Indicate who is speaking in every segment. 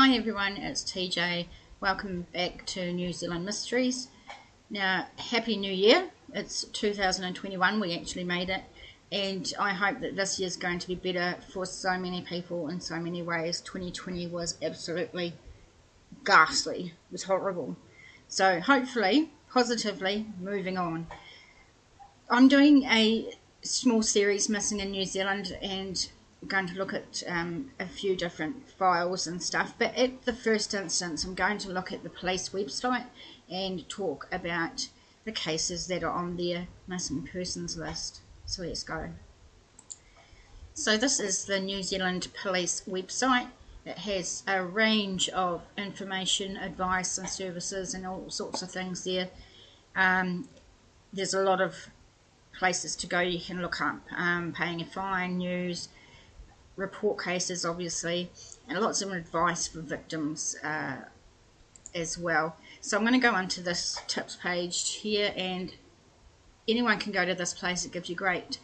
Speaker 1: Hi everyone, it's TJ. Welcome back to New Zealand Mysteries. Now, Happy New Year. It's 2021, we actually made it, and I hope that this year's going to be better for so many people in so many ways. 2020 was absolutely ghastly, it was horrible. So, hopefully, positively, moving on. I'm doing a small series missing in New Zealand, and going to look at um, a few different files and stuff, but at the first instance, I'm going to look at the police website and talk about the cases that are on their missing persons list. So let's go. So this is the New Zealand Police website. It has a range of information, advice and services and all sorts of things there. Um, there's a lot of places to go you can look up, um, paying a fine, news, report cases, obviously, and lots of advice for victims uh, as well. So I'm going to go onto this tips page here, and anyone can go to this place. It gives you great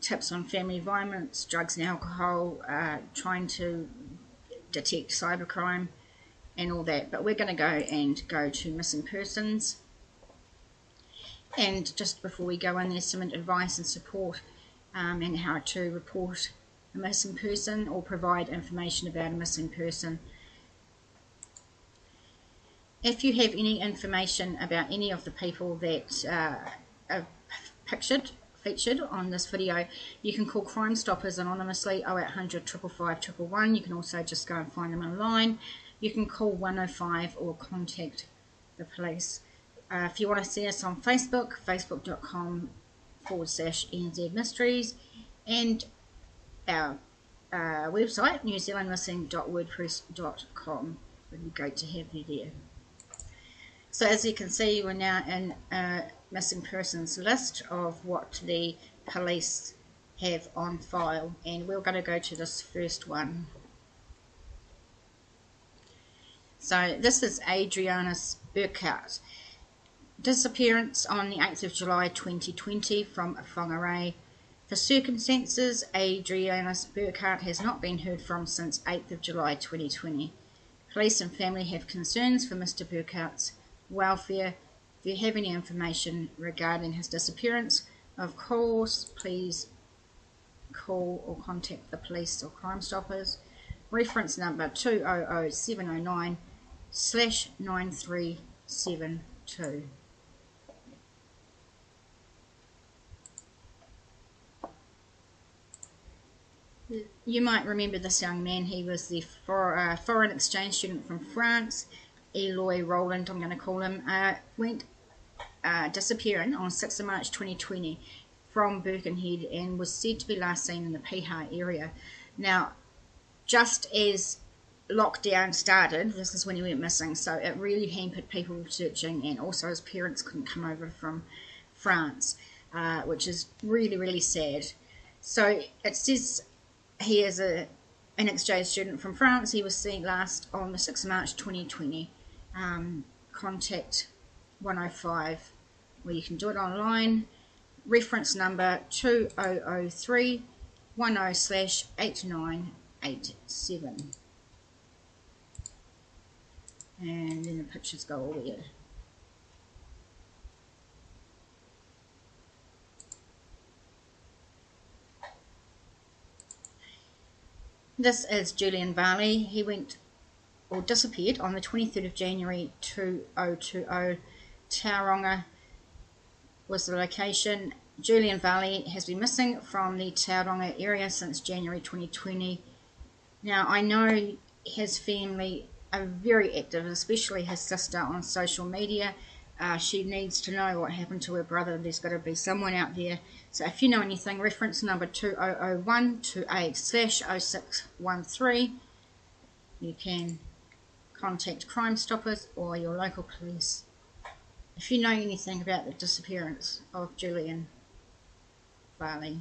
Speaker 1: tips on family violence, drugs and alcohol, uh, trying to detect cybercrime, and all that. But we're going to go and go to missing persons. And just before we go in, there's some advice and support um, and how to report a missing person or provide information about a missing person. If you have any information about any of the people that uh, are pictured, featured on this video, you can call Crime Stoppers anonymously 0800 555 111. You can also just go and find them online. You can call 105 or contact the police. Uh, if you want to see us on Facebook, facebook.com forward slash NZ Mysteries. And our uh, website, newzealandmissing.wordpress.com. It would be great to have you there. So as you can see, we're now in a missing persons list of what the police have on file, and we're going to go to this first one. So this is Adrianus Burkhardt. Disappearance on the 8th of July 2020 from Whangarei for circumstances, Adrianus Burkhardt has not been heard from since 8th of July 2020. Police and family have concerns for Mr. Burkhardt's welfare. If you have any information regarding his disappearance, of course, please call or contact the police or Crime Stoppers. Reference number 200709 slash 9372. You might remember this young man. He was the for, uh, foreign exchange student from France, Eloi Rolland, I'm going to call him, uh, went uh, disappearing on 6th of March 2020 from Birkenhead and was said to be last seen in the Piha area. Now, just as lockdown started, this is when he went missing, so it really hampered people searching, and also his parents couldn't come over from France, uh, which is really, really sad. So it says he is a an exchange student from France. He was seen last on the 6th of March 2020. Um, contact 105 where you can do it online. Reference number 2003 10 slash 8987. And then the pictures go all there. This is Julian Varley. He went or disappeared on the 23rd of January 2020. Tauranga was the location. Julian Varley has been missing from the Tauranga area since January 2020. Now, I know his family are very active, especially his sister on social media. Uh, she needs to know what happened to her brother. There's got to be someone out there. So if you know anything, reference number 200128 slash 0613. you can contact Crime Stoppers or your local police if you know anything about the disappearance of Julian Varley.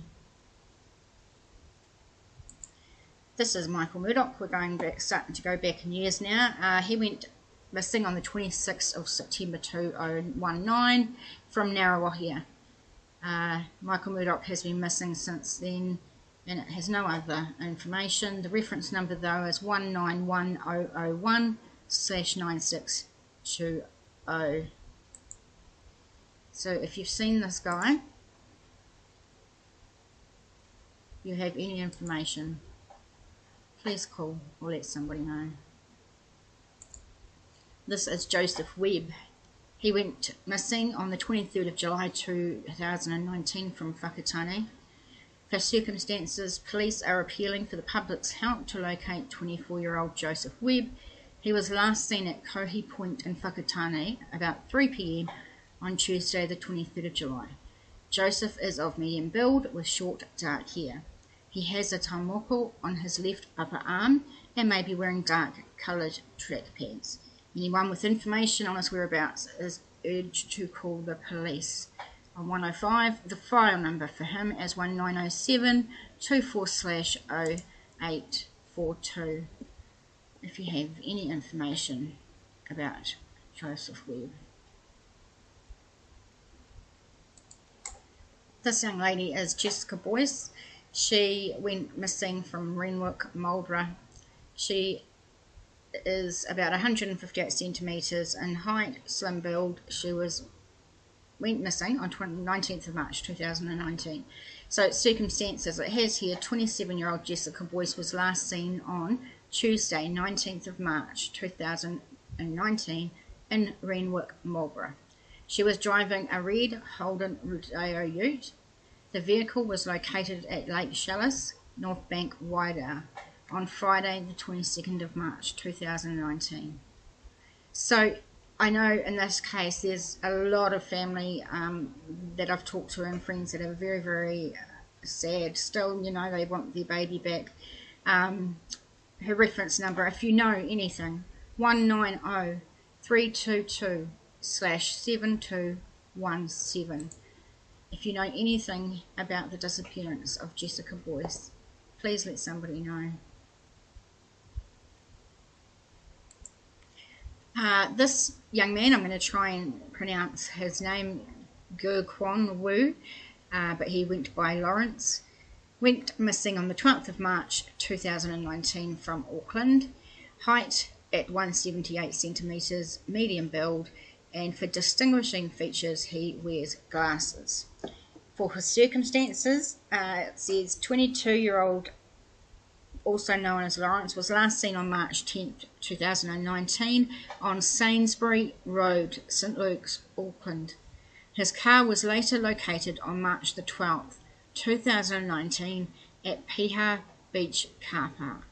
Speaker 1: This is Michael Murdoch. We're going back, starting to go back in years now. Uh, he went missing on the 26th of September 2019 from Ngaruawahia. Uh, Michael Murdoch has been missing since then and it has no other information. The reference number though is 191001 slash 9620. So if you've seen this guy, you have any information, please call or let somebody know. This is Joseph Webb. He went missing on the 23rd of July 2019 from Whakatane. For circumstances, police are appealing for the public's help to locate 24 year old Joseph Webb. He was last seen at Kohi Point in Whakatane about 3 pm on Tuesday, the 23rd of July. Joseph is of medium build with short dark hair. He has a taumoko on his left upper arm and may be wearing dark coloured track pants. Anyone with information on his whereabouts is urged to call the police on 105. The file number for him is 1907 24 0842 if you have any information about Joseph Webb. This young lady is Jessica Boyce. She went missing from Renwick, Marlborough. She is about 158 centimetres in height, slim build. She was went missing on 20, 19th of March 2019. So circumstances it has here 27 year old Jessica Boyce was last seen on Tuesday 19th of March 2019 in Renwick, Marlborough. She was driving a red Holden Rodeo ute. The vehicle was located at Lake Chalice, North Bank, Wairau on Friday, the 22nd of March 2019. So I know in this case there's a lot of family um, that I've talked to and friends that are very, very sad. Still, you know, they want their baby back. Um, her reference number, if you know anything, 190 322 slash 7217. If you know anything about the disappearance of Jessica Boyce, please let somebody know. Uh, this young man, I'm going to try and pronounce his name, Ger Kwon Wu, uh, but he went by Lawrence, went missing on the 12th of March 2019 from Auckland. Height at 178 centimetres, medium build, and for distinguishing features, he wears glasses. For his circumstances, uh, it says 22 year old also known as Lawrence, was last seen on March 10, 2019, on Sainsbury Road, St Luke's, Auckland. His car was later located on March the 12th, 2019, at Piha Beach Car Park.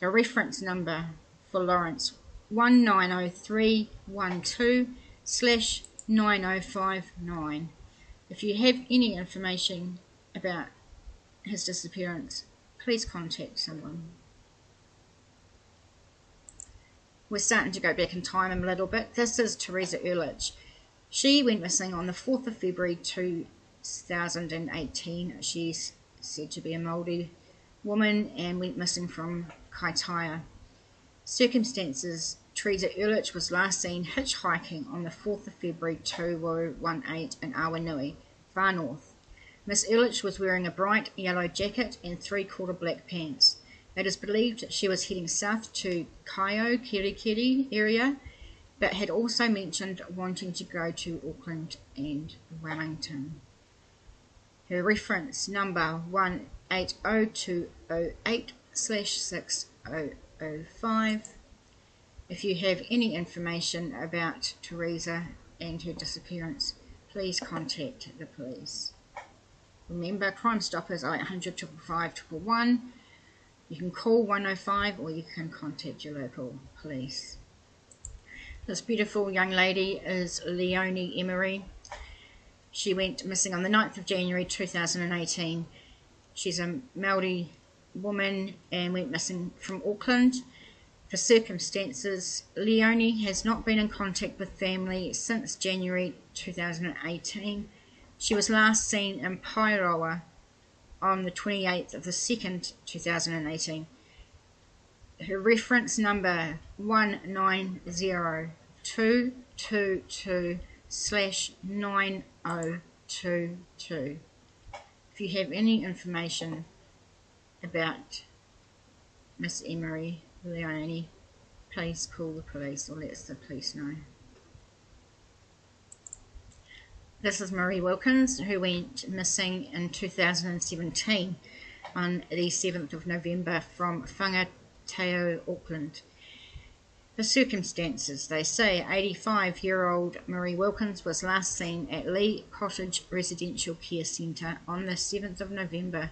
Speaker 1: The reference number for Lawrence 190312 slash 9059. If you have any information about his disappearance, please contact someone. We're starting to go back in time a little bit. This is Teresa Ehrlich. She went missing on the 4th of February 2018. She's said to be a Māori woman and went missing from Kaitaia. Circumstances Teresa Ehrlich was last seen hitchhiking on the 4th of February 2018 in Awanui, far north. Miss Ehrlich was wearing a bright yellow jacket and three-quarter black pants. It is believed she was heading south to Kaio Kerikeri area, but had also mentioned wanting to go to Auckland and Wellington. Her reference number 180208 6005. If you have any information about Teresa and her disappearance, please contact the police. Remember, Crime Stoppers 0800 555 You can call 105 or you can contact your local police. This beautiful young lady is Leonie Emery. She went missing on the 9th of January 2018. She's a Maori woman and went missing from Auckland. For circumstances, Leonie has not been in contact with family since January 2018. She was last seen in Paeroa on the 28th of the 2nd, 2018. Her reference number 190222 slash 9022. If you have any information about Miss Emery Leonie, please call the police or let the police know. This is Marie Wilkins, who went missing in 2017 on the 7th of November from Whangateau, Auckland. The circumstances, they say 85 year old Marie Wilkins was last seen at Lee Cottage Residential Care Centre on the 7th of November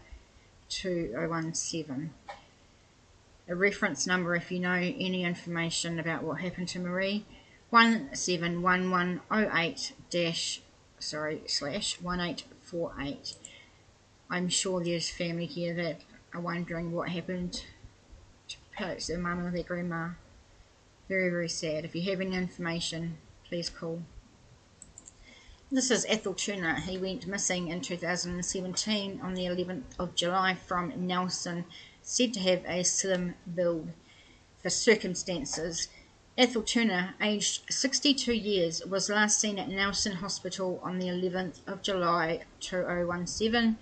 Speaker 1: 2017. A reference number if you know any information about what happened to Marie 171108 dash sorry, slash 1848. I'm sure there's family here that are wondering what happened to perhaps their mum or their grandma. Very, very sad. If you have any information, please call. This is Ethel Turner. He went missing in 2017 on the 11th of July from Nelson, said to have a slim build. For circumstances, Ethel Turner, aged 62 years, was last seen at Nelson Hospital on the 11th of July 2017.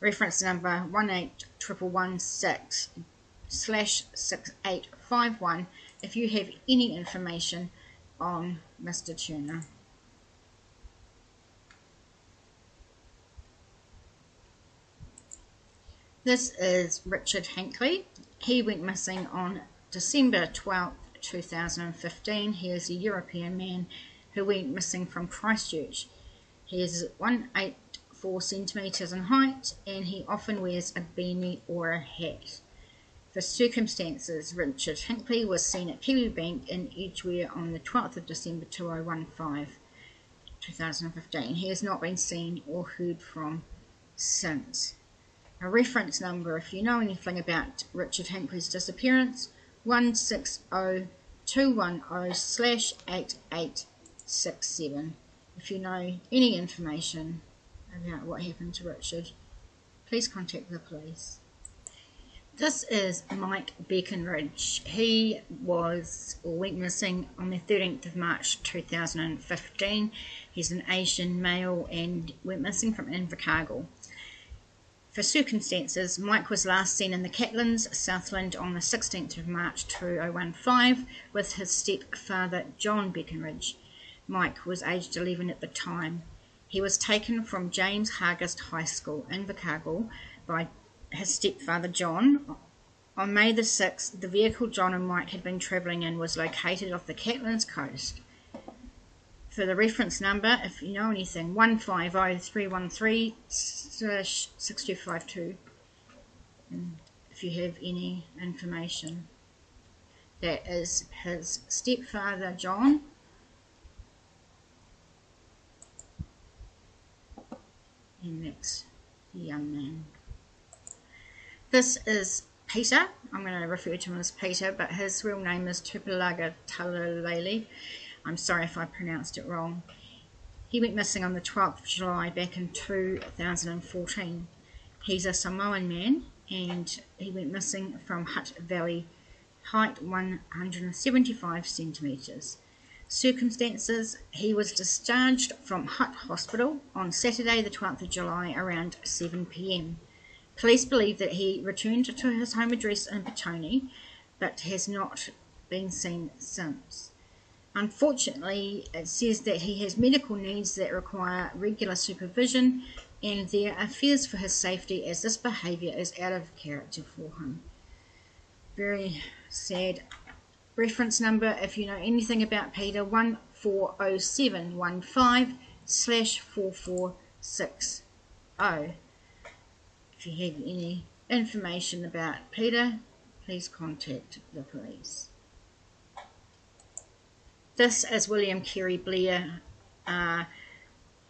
Speaker 1: Reference number 18116 slash 6851 if you have any information on Mr. Turner. This is Richard Hankley. He went missing on December 12th 2015. He is a European man who went missing from Christchurch. He is 184 centimetres in height and he often wears a beanie or a hat. For circumstances, Richard Hinkley was seen at Kiwibank in Edgeware on the 12th of December 2015. 2015. He has not been seen or heard from since. A reference number, if you know anything about Richard Hinkley's disappearance, 160210 slash 8867. If you know any information about what happened to Richard, please contact the police. This is Mike Beckenridge. He was or went missing on the 13th of March 2015. He's an Asian male and went missing from Invercargill. For circumstances, Mike was last seen in the Catlins, Southland on the 16th of March 2015 with his stepfather John Beckenridge. Mike was aged 11 at the time. He was taken from James Hargest High School in Invercargill by his stepfather John. On May the 6th, the vehicle John and Mike had been travelling in was located off the Catlins coast for the reference number, if you know anything, 150-313-6252. If you have any information. That is his stepfather, John. And that's the young man. This is Peter. I'm going to refer to him as Peter, but his real name is Tupulaga Talalele. I'm sorry if I pronounced it wrong. He went missing on the 12th of July back in 2014. He's a Samoan man and he went missing from Hutt Valley, height 175 centimetres. Circumstances He was discharged from Hutt Hospital on Saturday, the 12th of July, around 7 pm. Police believe that he returned to his home address in Petone but has not been seen since. Unfortunately, it says that he has medical needs that require regular supervision, and there are fears for his safety as this behaviour is out of character for him. Very sad. Reference number, if you know anything about Peter, 140715 slash 4460. If you have any information about Peter, please contact the police. This is William Kerry Blair. Uh,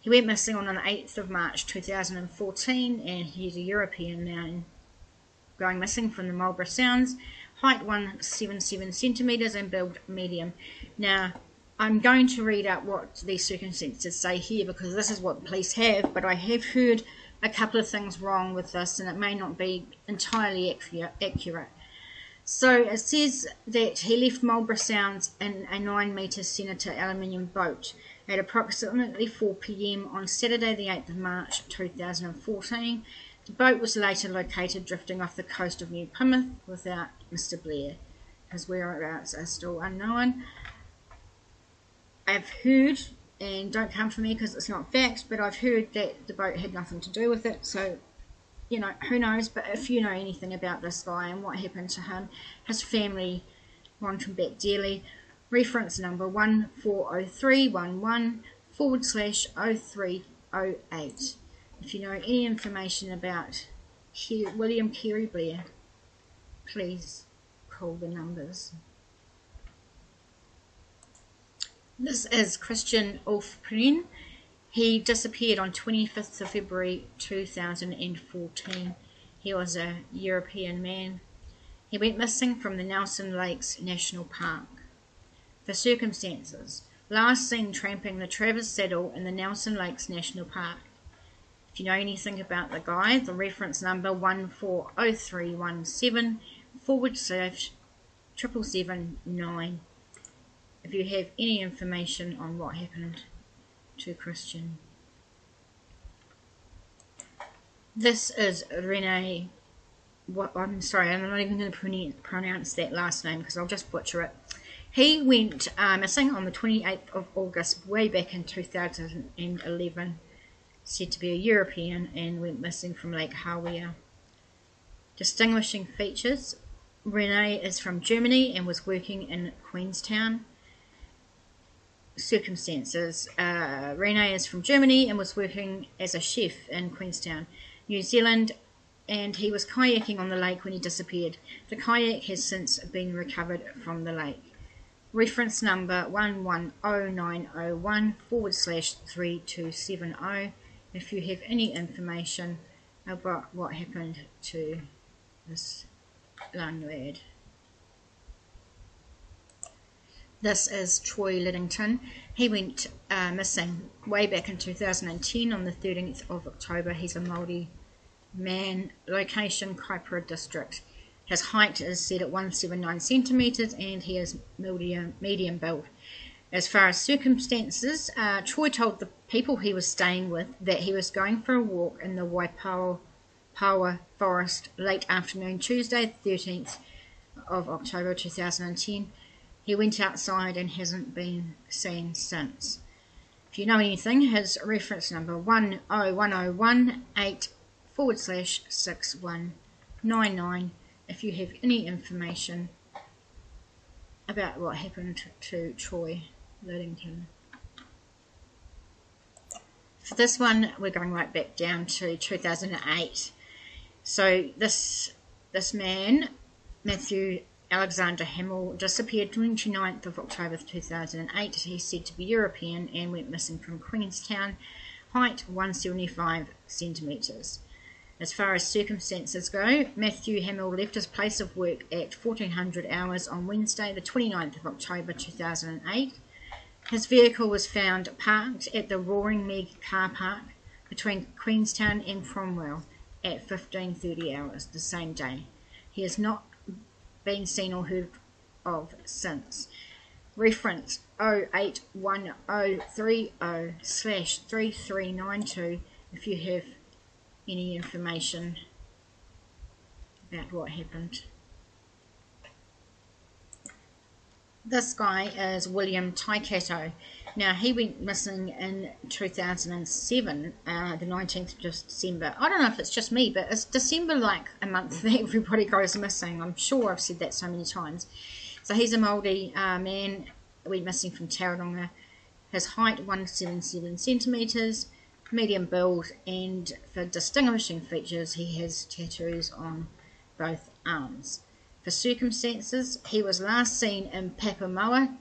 Speaker 1: he went missing on the 8th of March 2014 and he's a European now going missing from the Marlborough Sounds, height 177 centimetres and build medium. Now, I'm going to read out what these circumstances say here because this is what police have, but I have heard a couple of things wrong with this and it may not be entirely accurate. So it says that he left Marlborough Sounds in a 9 metre Senator aluminium boat at approximately 4 pm on Saturday, the 8th of March 2014. The boat was later located drifting off the coast of New Plymouth without Mr. Blair. His whereabouts are still unknown. I've heard, and don't come for me because it's not fact, but I've heard that the boat had nothing to do with it, so you know, who knows? But if you know anything about this guy and what happened to him, his family want him back dearly. Reference number 140311 forward slash 0308. If you know any information about William Carey Blair, please call the numbers. This is Christian Ulfprin. He disappeared on 25th of February 2014. He was a European man. He went missing from the Nelson Lakes National Park. The circumstances last seen tramping the Travers Saddle in the Nelson Lakes National Park. If you know anything about the guy, the reference number 140317 forward slash triple seven nine. If you have any information on what happened to Christian. This is Rene. What I'm sorry, I'm not even going to pronounce that last name because I'll just butcher it. He went uh, missing on the 28th of August, way back in 2011. Said to be a European and went missing from Lake Hawea. Distinguishing features Rene is from Germany and was working in Queenstown circumstances. Uh, Rene is from Germany and was working as a chef in Queenstown, New Zealand, and he was kayaking on the lake when he disappeared. The kayak has since been recovered from the lake. Reference number 110901 forward slash 3270 if you have any information about what happened to this young This is Troy Liddington. He went uh, missing way back in 2010 on the 13th of October. He's a Māori man. Location Kaipara District. His height is set at 179 centimetres and he is medium, medium build. As far as circumstances, uh, Troy told the people he was staying with that he was going for a walk in the Waipoua Forest late afternoon Tuesday, 13th of October 2010 he went outside and hasn't been seen since. If you know anything, his reference number 101018 forward slash 6199 if you have any information about what happened to Troy Liddington. For this one, we're going right back down to 2008. So this this man, Matthew Alexander Hamill disappeared 29th of October 2008. He's said to be European and went missing from Queenstown, height 175 centimetres. As far as circumstances go, Matthew Hamill left his place of work at 1400 hours on Wednesday, the 29th of October 2008. His vehicle was found parked at the Roaring Meg car park between Queenstown and Cromwell at 1530 hours the same day. He is not been seen or heard of since. Reference 081030 slash 3392 if you have any information about what happened. This guy is William Taikato. Now, he went missing in 2007, uh, the 19th of December. I don't know if it's just me, but it's December like a month that everybody goes missing? I'm sure I've said that so many times. So he's a Māori uh, man, went missing from Tauranga. His height, 177 centimetres, medium build, and for distinguishing features, he has tattoos on both arms. For circumstances, he was last seen in Papamoa,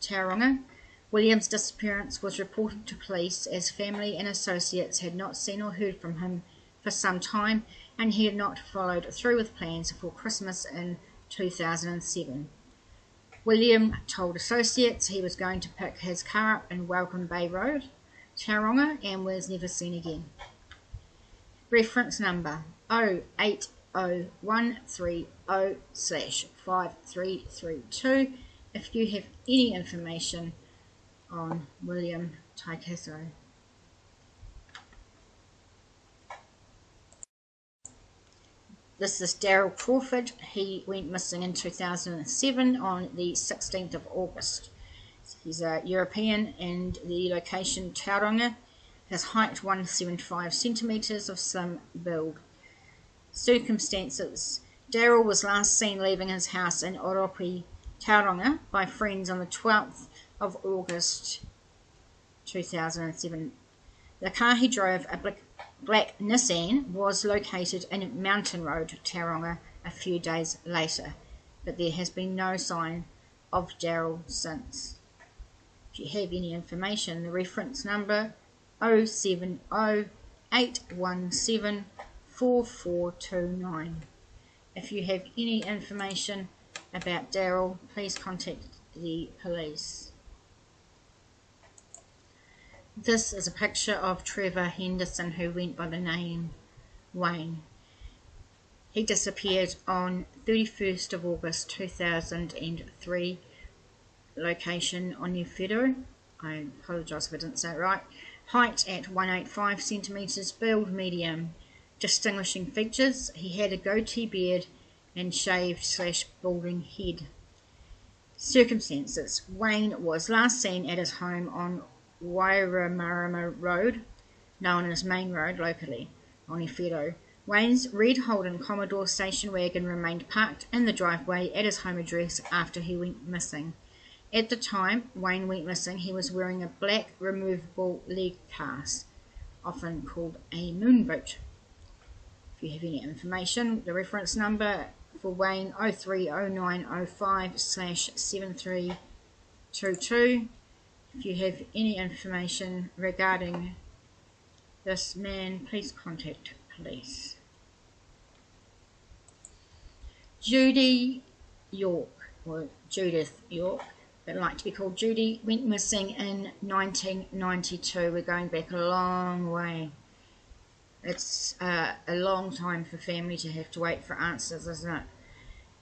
Speaker 1: Tauranga, William's disappearance was reported to police as family and associates had not seen or heard from him for some time and he had not followed through with plans for Christmas in 2007. William told associates he was going to pick his car up in Welcome Bay Road, Tauranga, and was never seen again. Reference number 080130 5332 if you have any information on William Taikaso. This is Daryl Crawford. He went missing in 2007 on the 16th of August. He's a European and the location Tauranga. His height 175 centimetres of slim build. Circumstances Daryl was last seen leaving his house in Oropi, Tauranga by friends on the 12th of August 2007. The car he drove, a black Black Nissan was located in Mountain Road, Tauranga, a few days later, but there has been no sign of Daryl since. If you have any information, the reference number 0708174429. If you have any information about Daryl, please contact the police. This is a picture of Trevor Henderson who went by the name Wayne. He disappeared on 31st of August 2003, location on Onewhero. I apologise if I didn't say it right. Height at 185 centimetres, build medium. Distinguishing features, he had a goatee beard and shaved slash balding head. Circumstances, Wayne was last seen at his home on Wairamarama Road, known as Main Road locally, on Onewhero. Wayne's red Holden Commodore station wagon remained parked in the driveway at his home address after he went missing. At the time Wayne went missing, he was wearing a black removable leg cast, often called a moon boot. If you have any information, the reference number for Wayne 030905 7322 if you have any information regarding this man, please contact police. Judy York, or Judith York, but like to be called Judy, went missing in 1992. We're going back a long way. It's uh, a long time for family to have to wait for answers, isn't it?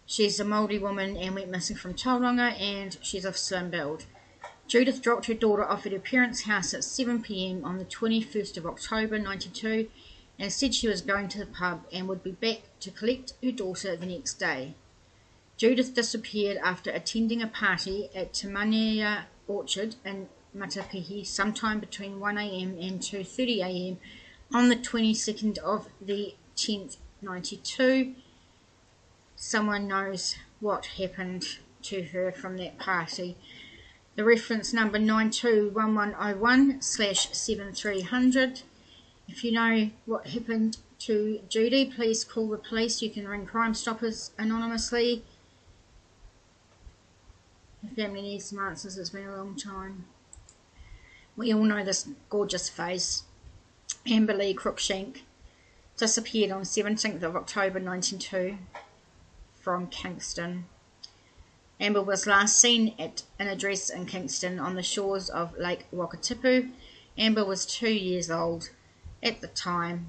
Speaker 1: She's a Māori woman and went missing from Tauranga and she's of slim build. Judith dropped her daughter off at her parents' house at 7pm on the 21st of October 92 and said she was going to the pub and would be back to collect her daughter the next day. Judith disappeared after attending a party at Tamanea Orchard in Matapihi sometime between 1am and 2.30am on the 22nd of the 10th, 92. Someone knows what happened to her from that party the reference number 921101 slash 7300. If you know what happened to Judy, please call the police. You can ring Crime Stoppers anonymously. The family needs some answers. It's been a long time. We all know this gorgeous face. Amber Lee disappeared on 17th of October 1902 from Kingston. Amber was last seen at an address in Kingston on the shores of Lake Wakatipu. Amber was two years old at the time.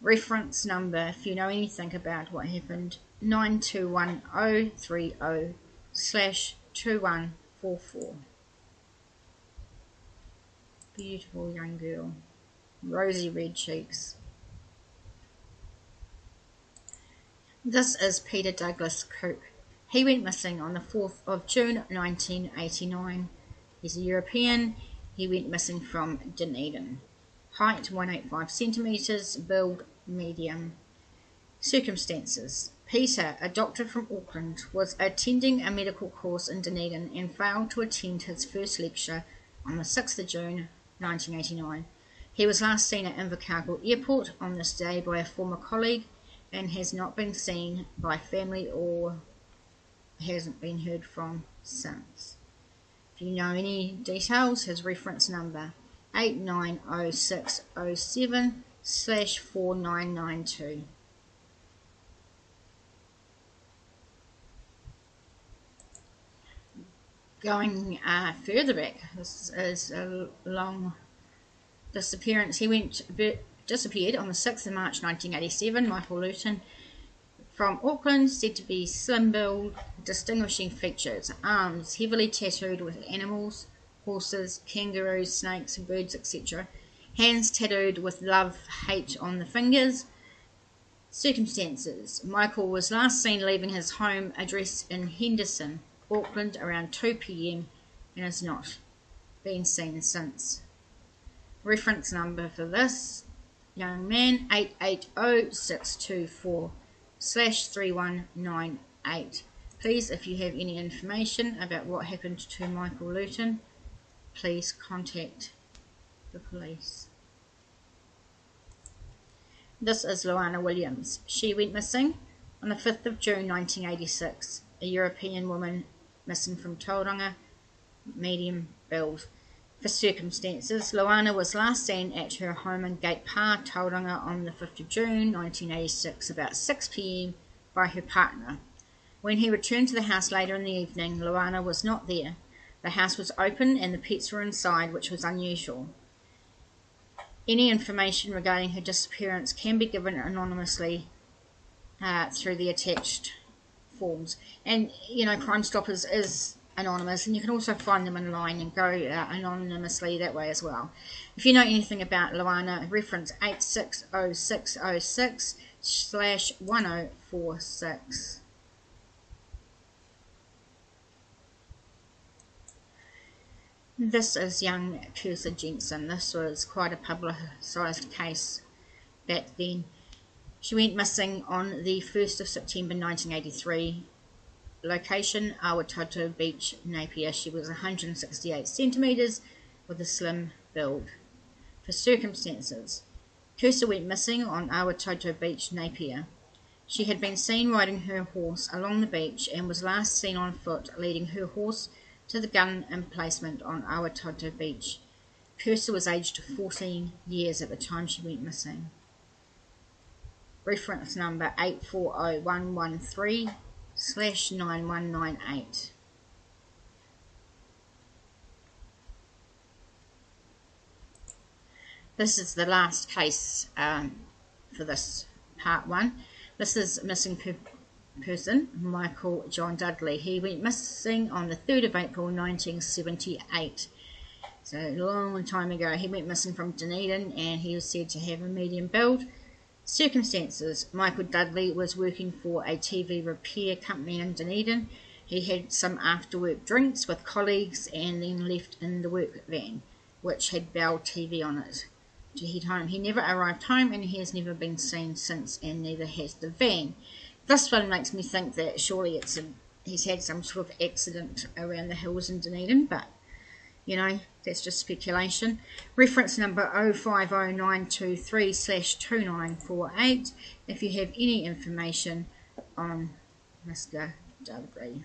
Speaker 1: Reference number, if you know anything about what happened, 921030 slash 2144. Beautiful young girl. Rosy red cheeks. This is Peter Douglas Cook. He went missing on the 4th of June 1989. He's a European. He went missing from Dunedin. Height 185 centimetres, build medium. Circumstances Peter, a doctor from Auckland, was attending a medical course in Dunedin and failed to attend his first lecture on the 6th of June 1989. He was last seen at Invercargill Airport on this day by a former colleague and has not been seen by family or hasn't been heard from since. If you know any details, his reference number 890607 slash 4992. Going uh, further back, this is a long disappearance. He went disappeared on the 6th of March 1987. Michael Luton from Auckland, said to be slim build, distinguishing features arms heavily tattooed with animals, horses, kangaroos, snakes, birds, etc. Hands tattooed with love, hate on the fingers. Circumstances Michael was last seen leaving his home address in Henderson, Auckland around 2 pm and has not been seen since. Reference number for this young man 880624 slash 3198. Please, if you have any information about what happened to Michael Luton, please contact the police. This is Luana Williams. She went missing on the 5th of June 1986. A European woman missing from Tauranga, medium build. For circumstances, Luana was last seen at her home in Gate Park, Tauranga on the 5th of June 1986 about 6pm by her partner. When he returned to the house later in the evening, Luana was not there. The house was open and the pets were inside, which was unusual. Any information regarding her disappearance can be given anonymously uh, through the attached forms. And, you know, Crime Stoppers is anonymous, and you can also find them online and go uh, anonymously that way as well. If you know anything about Luana, reference 860606 slash 1046. This is young Kirsa Jensen. This was quite a publicised case back then. She went missing on the 1st of September 1983 Location Awatoto Beach, Napier. She was 168 centimetres with a slim build. For circumstances, Kirsa went missing on Awatoto Beach, Napier. She had been seen riding her horse along the beach and was last seen on foot leading her horse to the gun emplacement on Awatoto Beach. Kirsa was aged 14 years at the time she went missing. Reference number 840113 slash 9198. This is the last case um, for this part one. This is missing per person, Michael John Dudley. He went missing on the 3rd of April 1978. So a long time ago. He went missing from Dunedin and he was said to have a medium build. Circumstances Michael Dudley was working for a TV repair company in Dunedin. He had some after work drinks with colleagues and then left in the work van, which had Bell TV on it, to head home. He never arrived home and he has never been seen since, and neither has the van. This one makes me think that surely it's a, he's had some sort of accident around the hills in Dunedin, but you know, that's just speculation. Reference number 050923 slash 2948 if you have any information on Mr. Dudley.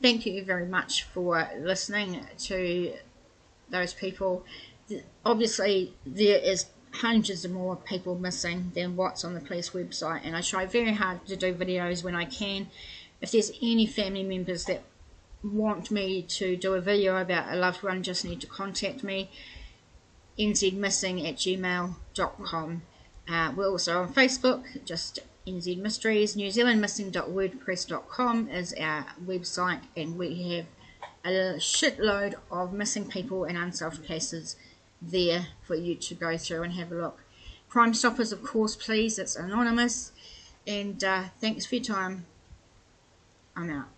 Speaker 1: Thank you very much for listening to those people. Obviously, there is hundreds of more people missing than what's on the police website, and I try very hard to do videos when I can. If there's any family members that want me to do a video about a loved one, just need to contact me. nzmissing at gmail.com. Uh, we're also on Facebook, just NZ Mysteries. New Zealand Missing.wordpress.com is our website, and we have a shitload of missing people and unsolved cases there for you to go through and have a look. Crime Stoppers, of course, please. It's anonymous. And uh, thanks for your time. I'm out.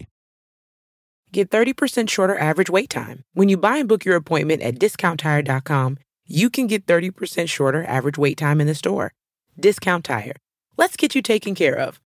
Speaker 2: Get 30% shorter average wait time. When you buy and book your appointment at discounttire.com, you can get 30% shorter average wait time in the store. Discount Tire. Let's get you taken care of.